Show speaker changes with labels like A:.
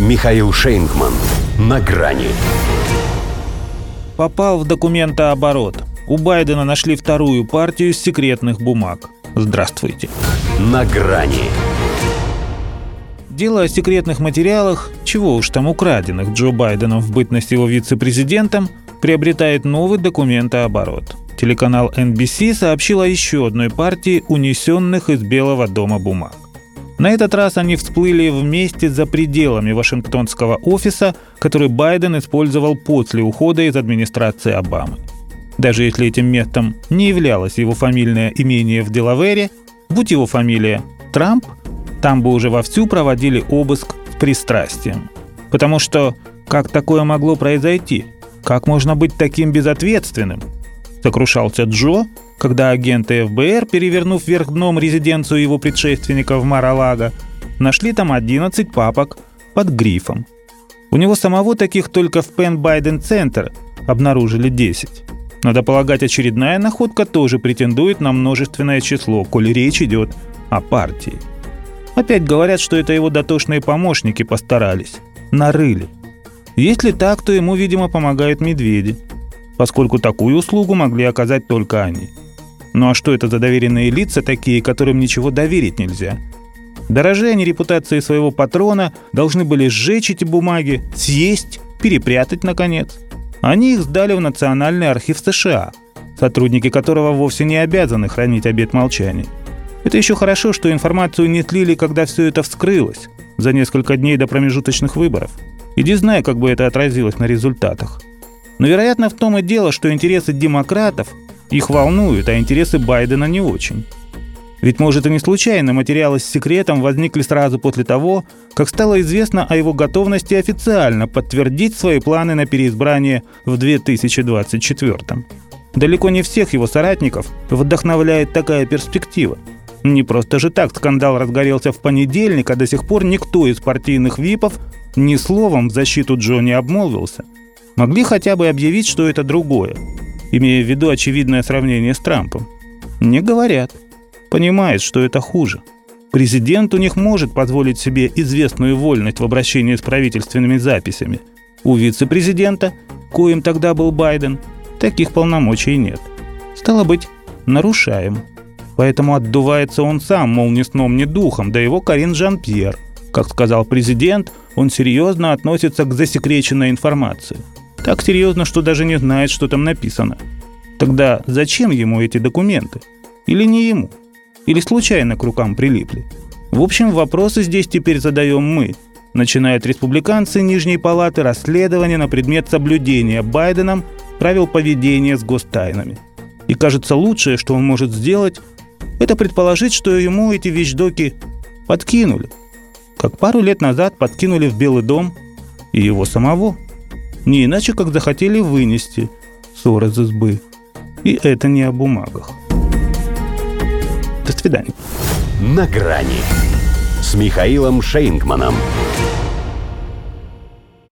A: Михаил Шейнгман. На грани.
B: Попал в документооборот. У Байдена нашли вторую партию секретных бумаг. Здравствуйте.
A: На грани.
B: Дело о секретных материалах, чего уж там украденных Джо Байденом в бытность его вице-президентом, приобретает новый документооборот. Телеканал NBC сообщил о еще одной партии унесенных из Белого дома бумаг. На этот раз они всплыли вместе за пределами Вашингтонского офиса, который Байден использовал после ухода из администрации Обамы. Даже если этим местом не являлось его фамильное имение в Делавере, будь его фамилия Трамп, там бы уже вовсю проводили обыск с пристрастием. Потому что как такое могло произойти? Как можно быть таким безответственным? Сокрушался Джо, когда агенты ФБР, перевернув вверх дном резиденцию его предшественника в Маралаго, нашли там 11 папок под грифом. У него самого таких только в Пен Байден Центр обнаружили 10. Надо полагать, очередная находка тоже претендует на множественное число, коли речь идет о партии. Опять говорят, что это его дотошные помощники постарались. Нарыли. Если так, то ему, видимо, помогают медведи – поскольку такую услугу могли оказать только они. Ну а что это за доверенные лица такие, которым ничего доверить нельзя? Дорожи они репутацией своего патрона, должны были сжечь эти бумаги, съесть, перепрятать, наконец. Они их сдали в Национальный архив США, сотрудники которого вовсе не обязаны хранить обет молчания. Это еще хорошо, что информацию не слили, когда все это вскрылось, за несколько дней до промежуточных выборов. Иди знай, как бы это отразилось на результатах. Но, вероятно, в том и дело, что интересы демократов их волнуют, а интересы Байдена не очень. Ведь, может, и не случайно материалы с секретом возникли сразу после того, как стало известно о его готовности официально подтвердить свои планы на переизбрание в 2024 Далеко не всех его соратников вдохновляет такая перспектива. Не просто же так скандал разгорелся в понедельник, а до сих пор никто из партийных ВИПов ни словом в защиту Джо не обмолвился – могли хотя бы объявить, что это другое, имея в виду очевидное сравнение с Трампом. Не говорят. Понимает, что это хуже. Президент у них может позволить себе известную вольность в обращении с правительственными записями. У вице-президента, коим тогда был Байден, таких полномочий нет. Стало быть, нарушаем. Поэтому отдувается он сам, мол, ни сном, ни духом, да его Карин Жан-Пьер. Как сказал президент, он серьезно относится к засекреченной информации – так серьезно, что даже не знает, что там написано. Тогда зачем ему эти документы? Или не ему? Или случайно к рукам прилипли? В общем, вопросы здесь теперь задаем мы. Начинают республиканцы Нижней Палаты расследование на предмет соблюдения Байденом правил поведения с гостайнами. И кажется, лучшее, что он может сделать, это предположить, что ему эти вещдоки подкинули. Как пару лет назад подкинули в Белый дом и его самого – не иначе, как захотели вынести ссор из избы. И это не о бумагах. До свидания.
A: На грани с Михаилом Шейнгманом.